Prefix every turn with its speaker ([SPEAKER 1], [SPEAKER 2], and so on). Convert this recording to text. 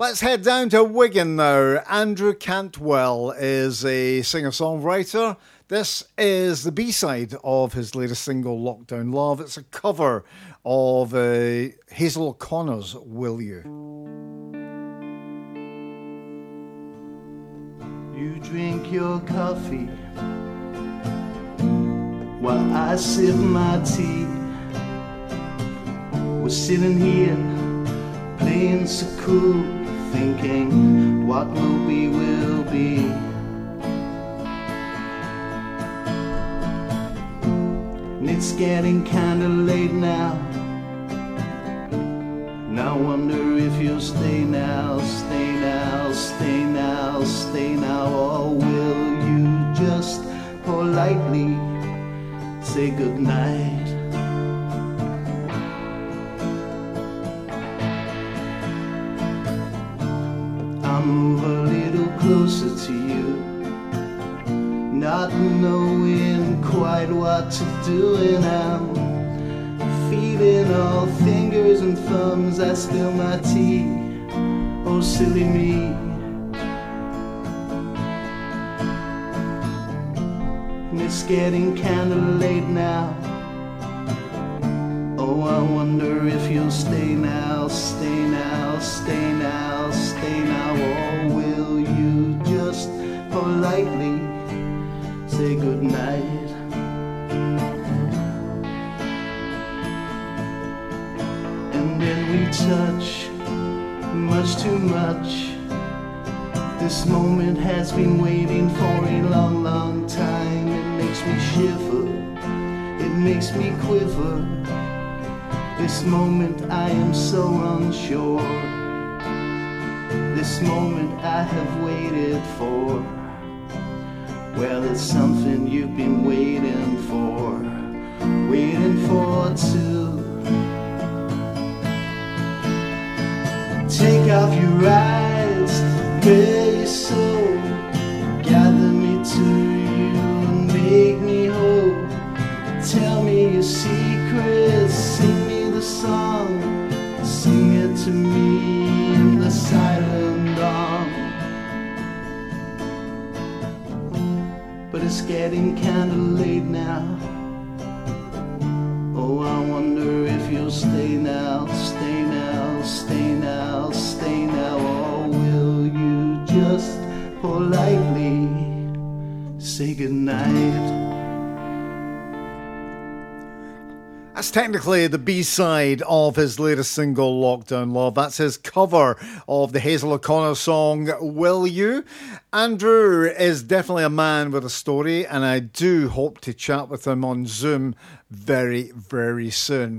[SPEAKER 1] Let's head down to Wigan now. Andrew Cantwell is a singer songwriter. This is the B side of his latest single, Lockdown Love. It's a cover of uh, Hazel O'Connor's Will You.
[SPEAKER 2] You drink your coffee while I sip my tea. We're sitting here playing so cool, thinking what will be will be. And it's getting kinda late now. Now wonder if you'll stay now, stay now, stay now, stay now, or will you just politely say goodnight? I'll move a little closer to you, not knowing quite what to do, and I'm feeling all fingers and thumbs. I spill my tea. Oh, silly me. And it's getting kinda late now. Oh, I wonder if you'll stay now, stay now, stay politely say goodnight? And then we touch much too much. This moment has been waiting for a long, long time. It makes me shiver, it makes me quiver. This moment I am so unsure. This moment I have waited for. Well, it's something you've been waiting for, waiting for too. Take off your eyes, bare your soul, gather me to you and make me whole. Tell me your secrets, sing me the song, sing it to me But it's getting kinda late now. Oh, I wonder if you'll stay now, stay now, stay now, stay now, or will you just politely say goodnight?
[SPEAKER 1] That's technically the B side of his latest single, Lockdown Love. That's his cover of the Hazel O'Connor song, Will You? Andrew is definitely a man with a story, and I do hope to chat with him on Zoom very, very soon.